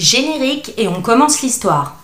Générique et on commence l'histoire.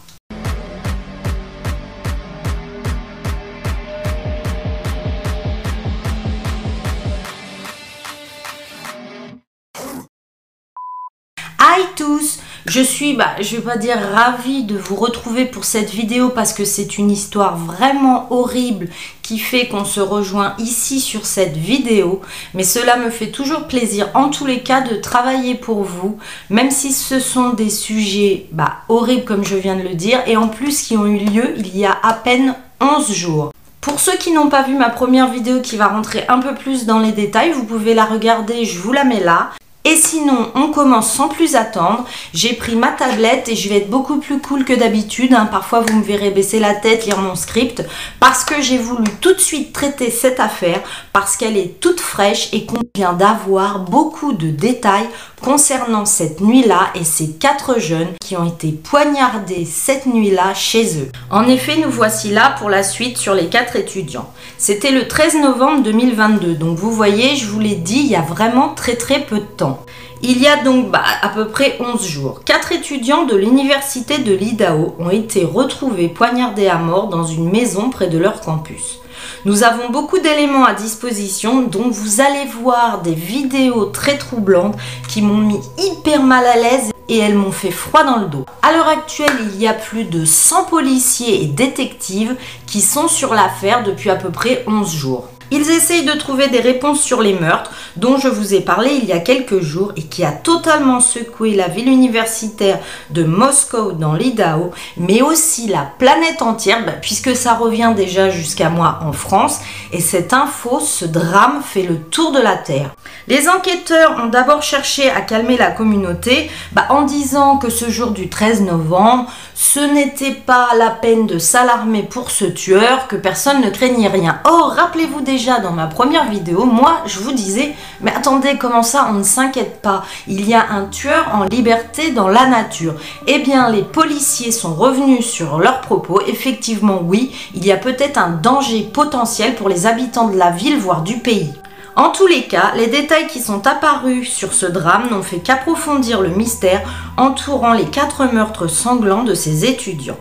Je suis, bah, je vais pas dire ravie de vous retrouver pour cette vidéo parce que c'est une histoire vraiment horrible qui fait qu'on se rejoint ici sur cette vidéo. Mais cela me fait toujours plaisir en tous les cas de travailler pour vous, même si ce sont des sujets bah, horribles comme je viens de le dire et en plus qui ont eu lieu il y a à peine 11 jours. Pour ceux qui n'ont pas vu ma première vidéo qui va rentrer un peu plus dans les détails, vous pouvez la regarder, je vous la mets là. Et sinon, on commence sans plus attendre. J'ai pris ma tablette et je vais être beaucoup plus cool que d'habitude. Hein. Parfois, vous me verrez baisser la tête, lire mon script, parce que j'ai voulu tout de suite traiter cette affaire, parce qu'elle est toute fraîche et qu'on vient d'avoir beaucoup de détails concernant cette nuit-là et ces quatre jeunes qui ont été poignardés cette nuit-là chez eux. En effet, nous voici là pour la suite sur les quatre étudiants. C'était le 13 novembre 2022, donc vous voyez, je vous l'ai dit, il y a vraiment très très peu de temps. Il y a donc bah, à peu près 11 jours, quatre étudiants de l'université de l'Idaho ont été retrouvés poignardés à mort dans une maison près de leur campus. Nous avons beaucoup d'éléments à disposition, dont vous allez voir des vidéos très troublantes qui m'ont mis hyper mal à l'aise et elles m'ont fait froid dans le dos. À l'heure actuelle, il y a plus de 100 policiers et détectives qui sont sur l'affaire depuis à peu près 11 jours. Ils essayent de trouver des réponses sur les meurtres dont je vous ai parlé il y a quelques jours et qui a totalement secoué la ville universitaire de Moscou dans l'Idaho, mais aussi la planète entière, bah, puisque ça revient déjà jusqu'à moi en France, et cette info, ce drame fait le tour de la Terre. Les enquêteurs ont d'abord cherché à calmer la communauté bah, en disant que ce jour du 13 novembre, ce n'était pas la peine de s'alarmer pour ce tueur, que personne ne craignait rien. Or, rappelez-vous déjà dans ma première vidéo, moi je vous disais, mais attendez, comment ça, on ne s'inquiète pas? Il y a un tueur en liberté dans la nature. Eh bien, les policiers sont revenus sur leurs propos. Effectivement, oui, il y a peut-être un danger potentiel pour les habitants de la ville, voire du pays. En tous les cas, les détails qui sont apparus sur ce drame n'ont fait qu'approfondir le mystère entourant les quatre meurtres sanglants de ces étudiants.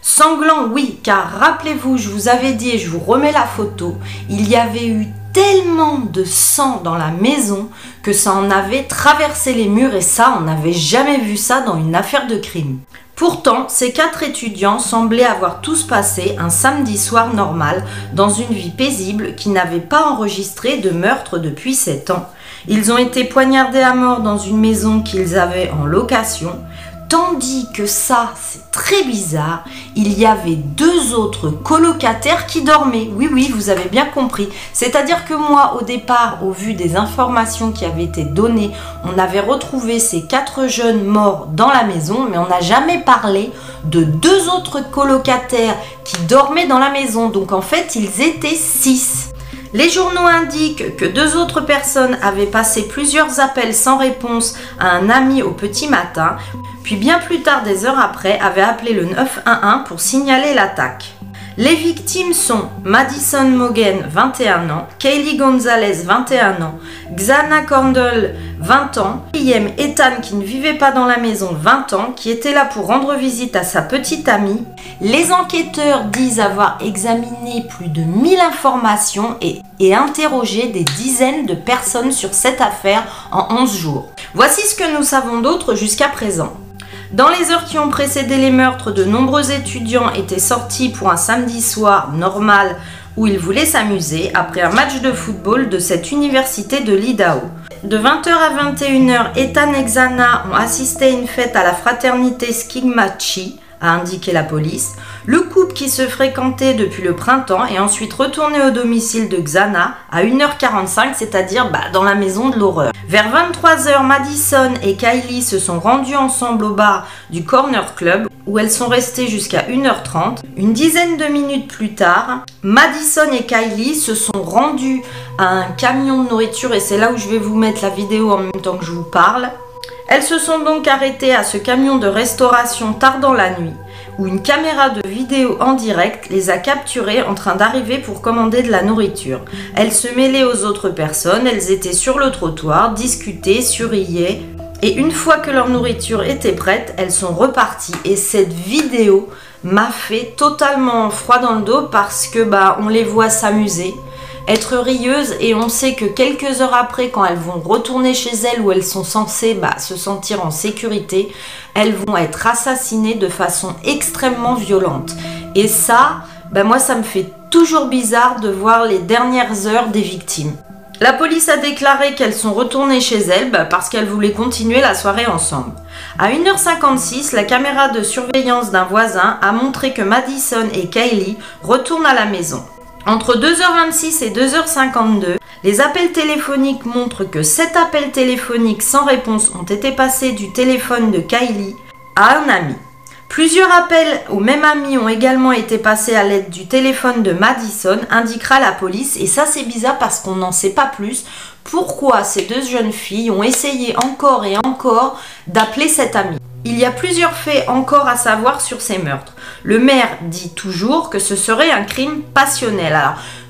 Sanglants, oui, car rappelez-vous, je vous avais dit et je vous remets la photo, il y avait eu tellement de sang dans la maison que ça en avait traversé les murs et ça, on n'avait jamais vu ça dans une affaire de crime. Pourtant, ces quatre étudiants semblaient avoir tous passé un samedi soir normal dans une vie paisible qui n'avait pas enregistré de meurtre depuis sept ans. Ils ont été poignardés à mort dans une maison qu'ils avaient en location. Tandis que ça, c'est très bizarre, il y avait deux autres colocataires qui dormaient. Oui, oui, vous avez bien compris. C'est-à-dire que moi, au départ, au vu des informations qui avaient été données, on avait retrouvé ces quatre jeunes morts dans la maison, mais on n'a jamais parlé de deux autres colocataires qui dormaient dans la maison. Donc en fait, ils étaient six. Les journaux indiquent que deux autres personnes avaient passé plusieurs appels sans réponse à un ami au petit matin, puis bien plus tard, des heures après, avaient appelé le 911 pour signaler l'attaque. Les victimes sont Madison Mogen, 21 ans, Kaylee Gonzalez, 21 ans, Xana Corndell, 20 ans, Liam Ethan, qui ne vivait pas dans la maison, 20 ans, qui était là pour rendre visite à sa petite amie. Les enquêteurs disent avoir examiné plus de 1000 informations et, et interrogé des dizaines de personnes sur cette affaire en 11 jours. Voici ce que nous savons d'autre jusqu'à présent. Dans les heures qui ont précédé les meurtres, de nombreux étudiants étaient sortis pour un samedi soir normal où ils voulaient s'amuser après un match de football de cette université de l'Idaho. De 20h à 21h, Ethan et Xana ont assisté à une fête à la fraternité Skigmachi, a indiqué la police. Le couple qui se fréquentait depuis le printemps est ensuite retourné au domicile de Xana à 1h45, c'est-à-dire bah, dans la maison de l'horreur. Vers 23h, Madison et Kylie se sont rendus ensemble au bar du Corner Club où elles sont restées jusqu'à 1h30. Une dizaine de minutes plus tard, Madison et Kylie se sont rendus à un camion de nourriture et c'est là où je vais vous mettre la vidéo en même temps que je vous parle. Elles se sont donc arrêtées à ce camion de restauration tard dans la nuit, où une caméra de vidéo en direct les a capturées en train d'arriver pour commander de la nourriture. Elles se mêlaient aux autres personnes, elles étaient sur le trottoir, discutaient, souriaient, Et une fois que leur nourriture était prête, elles sont reparties. Et cette vidéo m'a fait totalement froid dans le dos parce que bah on les voit s'amuser, être rieuses et on sait que quelques heures après, quand elles vont retourner chez elles où elles sont censées bah, se sentir en sécurité, elles vont être assassinées de façon extrêmement violente. Et ça, bah, moi ça me fait toujours bizarre de voir les dernières heures des victimes. La police a déclaré qu'elles sont retournées chez elles bah, parce qu'elles voulaient continuer la soirée ensemble. À 1h56, la caméra de surveillance d'un voisin a montré que Madison et Kylie retournent à la maison. Entre 2h26 et 2h52, les appels téléphoniques montrent que 7 appels téléphoniques sans réponse ont été passés du téléphone de Kylie à un ami. Plusieurs appels au même ami ont également été passés à l'aide du téléphone de Madison, indiquera la police. Et ça, c'est bizarre parce qu'on n'en sait pas plus. Pourquoi ces deux jeunes filles ont essayé encore et encore d'appeler cet ami? Il y a plusieurs faits encore à savoir sur ces meurtres. Le maire dit toujours que ce serait un crime passionnel.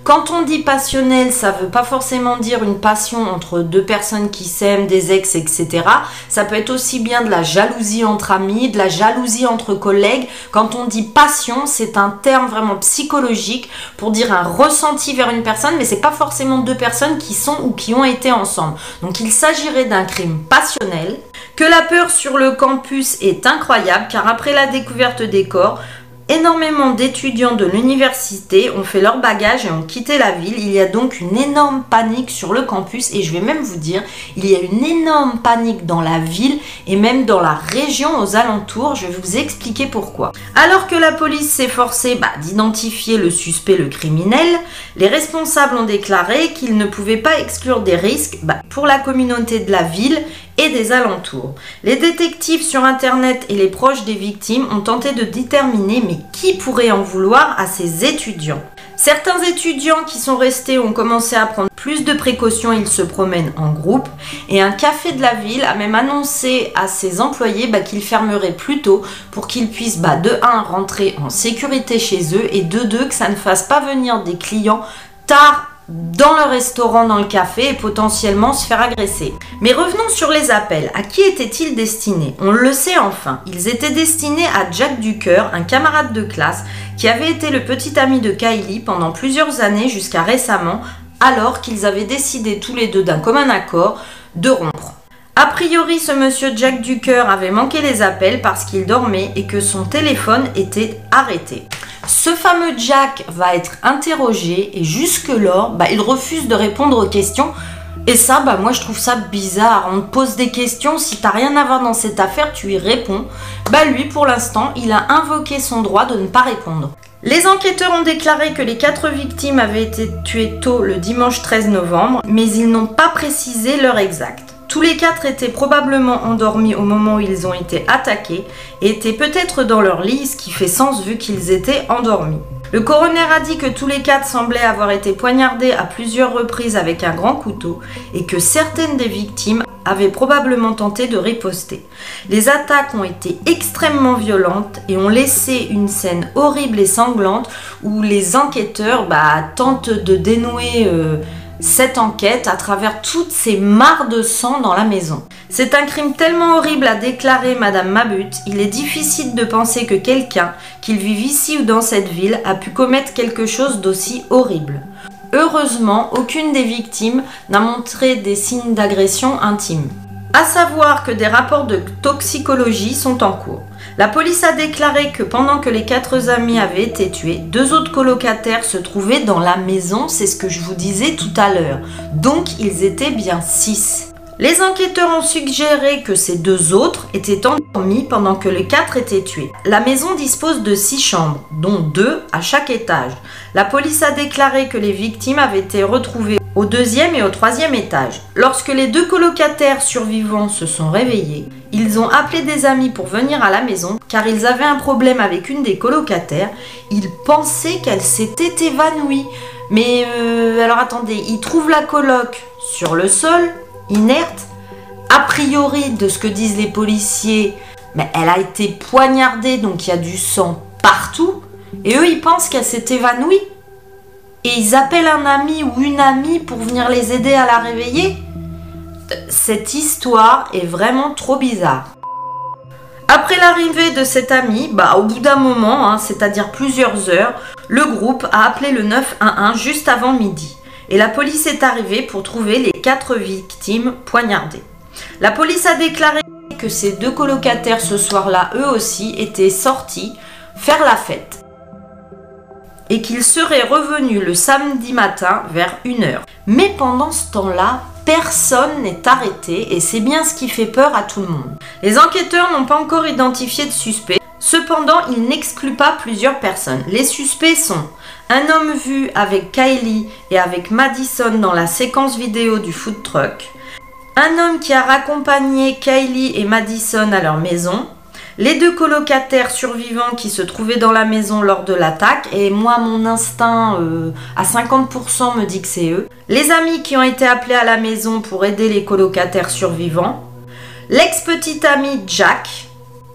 Quand on dit passionnel, ça veut pas forcément dire une passion entre deux personnes qui s'aiment, des ex, etc. Ça peut être aussi bien de la jalousie entre amis, de la jalousie entre collègues. Quand on dit passion, c'est un terme vraiment psychologique pour dire un ressenti vers une personne, mais c'est pas forcément deux personnes qui sont ou qui ont été ensemble. Donc il s'agirait d'un crime passionnel. Que la peur sur le campus est incroyable car après la découverte des corps, Énormément d'étudiants de l'université ont fait leur bagage et ont quitté la ville. Il y a donc une énorme panique sur le campus et je vais même vous dire, il y a une énorme panique dans la ville et même dans la région aux alentours. Je vais vous expliquer pourquoi. Alors que la police s'est forcée bah, d'identifier le suspect, le criminel, les responsables ont déclaré qu'ils ne pouvaient pas exclure des risques bah, pour la communauté de la ville et des alentours. Les détectives sur Internet et les proches des victimes ont tenté de déterminer mais qui pourrait en vouloir à ces étudiants? Certains étudiants qui sont restés ont commencé à prendre plus de précautions, ils se promènent en groupe et un café de la ville a même annoncé à ses employés bah, qu'il fermerait plus tôt pour qu'ils puissent bah, de 1 rentrer en sécurité chez eux et de 2 que ça ne fasse pas venir des clients tard dans le restaurant, dans le café et potentiellement se faire agresser. Mais revenons sur les appels. À qui étaient-ils destinés? On le sait enfin. Ils étaient destinés à Jack Ducker, un camarade de classe qui avait été le petit ami de Kylie pendant plusieurs années jusqu'à récemment, alors qu'ils avaient décidé tous les deux d'un commun accord de rompre. A priori, ce monsieur Jack Ducker avait manqué les appels parce qu'il dormait et que son téléphone était arrêté. Ce fameux Jack va être interrogé et jusque-là, bah, il refuse de répondre aux questions. Et ça, bah, moi je trouve ça bizarre. On te pose des questions, si t'as rien à voir dans cette affaire, tu y réponds. Bah lui, pour l'instant, il a invoqué son droit de ne pas répondre. Les enquêteurs ont déclaré que les quatre victimes avaient été tuées tôt le dimanche 13 novembre, mais ils n'ont pas précisé l'heure exacte. Tous les quatre étaient probablement endormis au moment où ils ont été attaqués et étaient peut-être dans leur lit, ce qui fait sens vu qu'ils étaient endormis. Le coroner a dit que tous les quatre semblaient avoir été poignardés à plusieurs reprises avec un grand couteau et que certaines des victimes avaient probablement tenté de riposter. Les attaques ont été extrêmement violentes et ont laissé une scène horrible et sanglante où les enquêteurs bah, tentent de dénouer euh, cette enquête à travers toutes ces mares de sang dans la maison. C'est un crime tellement horrible à déclarer Madame Mabut, il est difficile de penser que quelqu'un, qu'il vive ici ou dans cette ville, a pu commettre quelque chose d'aussi horrible. Heureusement, aucune des victimes n'a montré des signes d'agression intime. À savoir que des rapports de toxicologie sont en cours. La police a déclaré que pendant que les quatre amis avaient été tués, deux autres colocataires se trouvaient dans la maison, c'est ce que je vous disais tout à l'heure. Donc ils étaient bien six. Les enquêteurs ont suggéré que ces deux autres étaient endormis pendant que les quatre étaient tués. La maison dispose de six chambres, dont deux à chaque étage. La police a déclaré que les victimes avaient été retrouvées au deuxième et au troisième étage. Lorsque les deux colocataires survivants se sont réveillés, ils ont appelé des amis pour venir à la maison car ils avaient un problème avec une des colocataires. Ils pensaient qu'elle s'était évanouie. Mais euh, alors attendez, ils trouvent la coloc sur le sol, inerte. A priori, de ce que disent les policiers, mais elle a été poignardée, donc il y a du sang partout. Et eux, ils pensent qu'elle s'est évanouie et ils appellent un ami ou une amie pour venir les aider à la réveiller. cette histoire est vraiment trop bizarre. Après l'arrivée de cet ami, bah, au bout d'un moment, hein, c'est-à-dire plusieurs heures, le groupe a appelé le 911 juste avant midi. Et la police est arrivée pour trouver les quatre victimes poignardées. La police a déclaré que ces deux colocataires ce soir-là, eux aussi, étaient sortis faire la fête. Et qu'ils seraient revenus le samedi matin vers 1h. Mais pendant ce temps-là, personne n'est arrêté et c'est bien ce qui fait peur à tout le monde. Les enquêteurs n'ont pas encore identifié de suspects. Cependant, ils n'excluent pas plusieurs personnes. Les suspects sont un homme vu avec Kylie et avec Madison dans la séquence vidéo du food truck, un homme qui a raccompagné Kylie et Madison à leur maison, les deux colocataires survivants qui se trouvaient dans la maison lors de l'attaque, et moi mon instinct euh, à 50% me dit que c'est eux, les amis qui ont été appelés à la maison pour aider les colocataires survivants, l'ex-petit ami Jack,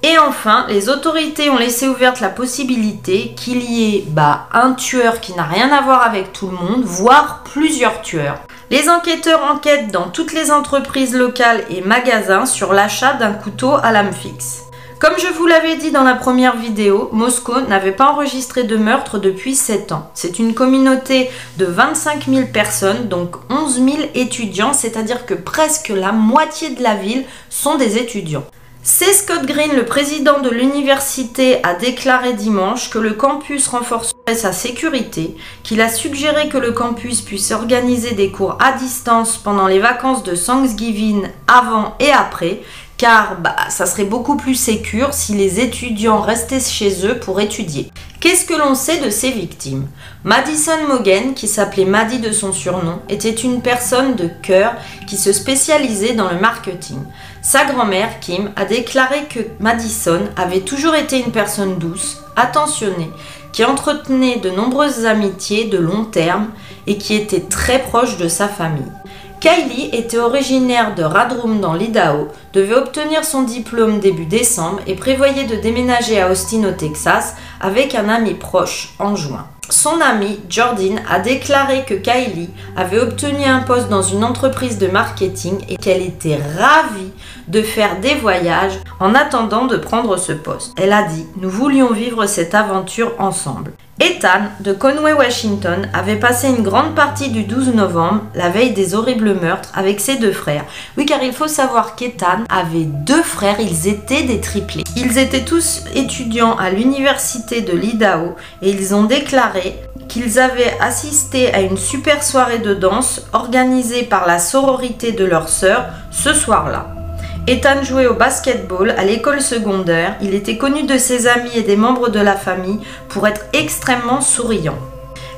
et enfin, les autorités ont laissé ouverte la possibilité qu'il y ait bah, un tueur qui n'a rien à voir avec tout le monde, voire plusieurs tueurs. Les enquêteurs enquêtent dans toutes les entreprises locales et magasins sur l'achat d'un couteau à lame fixe. Comme je vous l'avais dit dans la première vidéo, Moscou n'avait pas enregistré de meurtre depuis 7 ans. C'est une communauté de 25 000 personnes, donc 11 000 étudiants, c'est-à-dire que presque la moitié de la ville sont des étudiants. C'est Scott Green, le président de l'université, a déclaré dimanche que le campus renforcerait sa sécurité, qu'il a suggéré que le campus puisse organiser des cours à distance pendant les vacances de Thanksgiving avant et après, car bah, ça serait beaucoup plus sécur si les étudiants restaient chez eux pour étudier. Qu'est-ce que l'on sait de ces victimes? Madison Mogen, qui s'appelait Maddie de son surnom, était une personne de cœur qui se spécialisait dans le marketing. Sa grand-mère, Kim, a déclaré que Madison avait toujours été une personne douce, attentionnée, qui entretenait de nombreuses amitiés de long terme et qui était très proche de sa famille. Kylie était originaire de Radrum dans l'Idaho, devait obtenir son diplôme début décembre et prévoyait de déménager à Austin au Texas avec un ami proche en juin. Son ami Jordan a déclaré que Kylie avait obtenu un poste dans une entreprise de marketing et qu'elle était ravie de faire des voyages en attendant de prendre ce poste. Elle a dit Nous voulions vivre cette aventure ensemble. Ethan de Conway, Washington, avait passé une grande partie du 12 novembre, la veille des horribles meurtres, avec ses deux frères. Oui, car il faut savoir qu'Ethan avait deux frères, ils étaient des triplés. Ils étaient tous étudiants à l'université de l'Idaho et ils ont déclaré qu'ils avaient assisté à une super soirée de danse organisée par la sororité de leur sœur ce soir-là. Ethan jouait au basketball à l'école secondaire. Il était connu de ses amis et des membres de la famille pour être extrêmement souriant.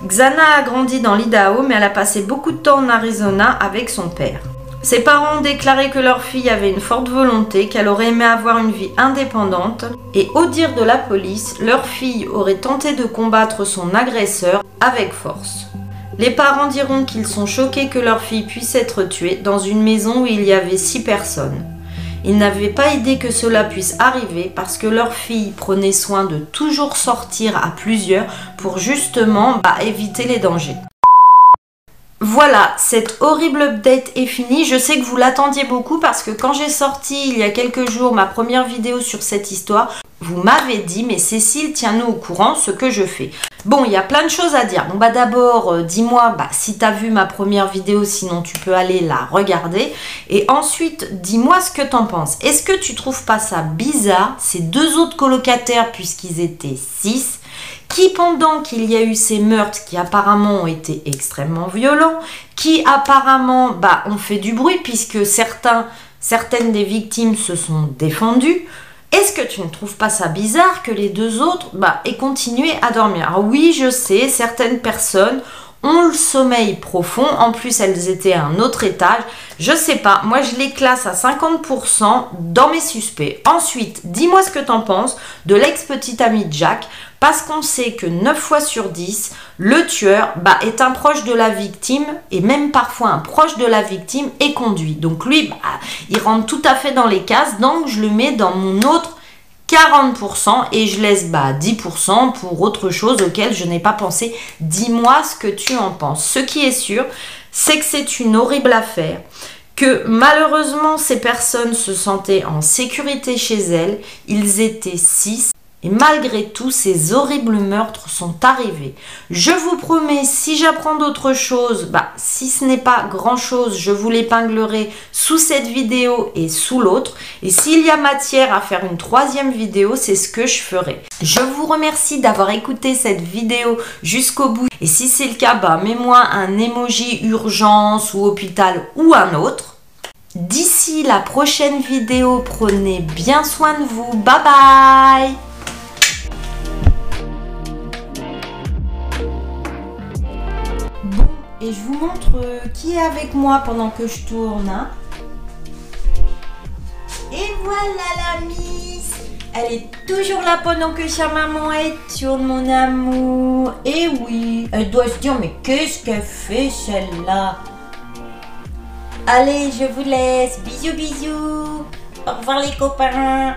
Xana a grandi dans l'Idaho, mais elle a passé beaucoup de temps en Arizona avec son père. Ses parents ont déclaré que leur fille avait une forte volonté, qu'elle aurait aimé avoir une vie indépendante, et au dire de la police, leur fille aurait tenté de combattre son agresseur avec force. Les parents diront qu'ils sont choqués que leur fille puisse être tuée dans une maison où il y avait six personnes. Ils n'avaient pas idée que cela puisse arriver parce que leur fille prenait soin de toujours sortir à plusieurs pour justement bah, éviter les dangers. Voilà, cette horrible update est finie. Je sais que vous l'attendiez beaucoup parce que quand j'ai sorti il y a quelques jours ma première vidéo sur cette histoire, vous m'avez dit, mais Cécile, tiens-nous au courant ce que je fais. Bon, il y a plein de choses à dire. Bon, bah d'abord, euh, dis-moi bah, si tu as vu ma première vidéo, sinon tu peux aller la regarder. Et ensuite, dis-moi ce que tu en penses. Est-ce que tu trouves pas ça bizarre, ces deux autres colocataires, puisqu'ils étaient six, qui pendant qu'il y a eu ces meurtres qui apparemment ont été extrêmement violents, qui apparemment bah, ont fait du bruit, puisque certaines des victimes se sont défendues, est-ce que tu ne trouves pas ça bizarre que les deux autres bah, aient continué à dormir? Alors oui, je sais, certaines personnes ont le sommeil profond. En plus, elles étaient à un autre étage. Je sais pas. Moi, je les classe à 50% dans mes suspects. Ensuite, dis-moi ce que tu en penses de l'ex-petit ami Jack parce qu'on sait que 9 fois sur 10, le tueur bah, est un proche de la victime et même parfois un proche de la victime est conduit. Donc lui, bah, il rentre tout à fait dans les cases, donc je le mets dans mon autre 40% et je laisse bah, 10% pour autre chose auquel je n'ai pas pensé. Dis-moi ce que tu en penses. Ce qui est sûr, c'est que c'est une horrible affaire que malheureusement ces personnes se sentaient en sécurité chez elles. Ils étaient six et malgré tout, ces horribles meurtres sont arrivés. Je vous promets, si j'apprends d'autres choses, bah, si ce n'est pas grand-chose, je vous l'épinglerai sous cette vidéo et sous l'autre. Et s'il y a matière à faire une troisième vidéo, c'est ce que je ferai. Je vous remercie d'avoir écouté cette vidéo jusqu'au bout. Et si c'est le cas, bah, mets-moi un emoji urgence ou hôpital ou un autre. D'ici la prochaine vidéo, prenez bien soin de vous. Bye bye et je vous montre euh, qui est avec moi pendant que je tourne. Hein. Et voilà la Miss Elle est toujours là pendant que sa maman est tourne mon amour. Et oui, elle doit se dire mais qu'est-ce qu'elle fait celle-là? Allez, je vous laisse. Bisous bisous. Au revoir les copains.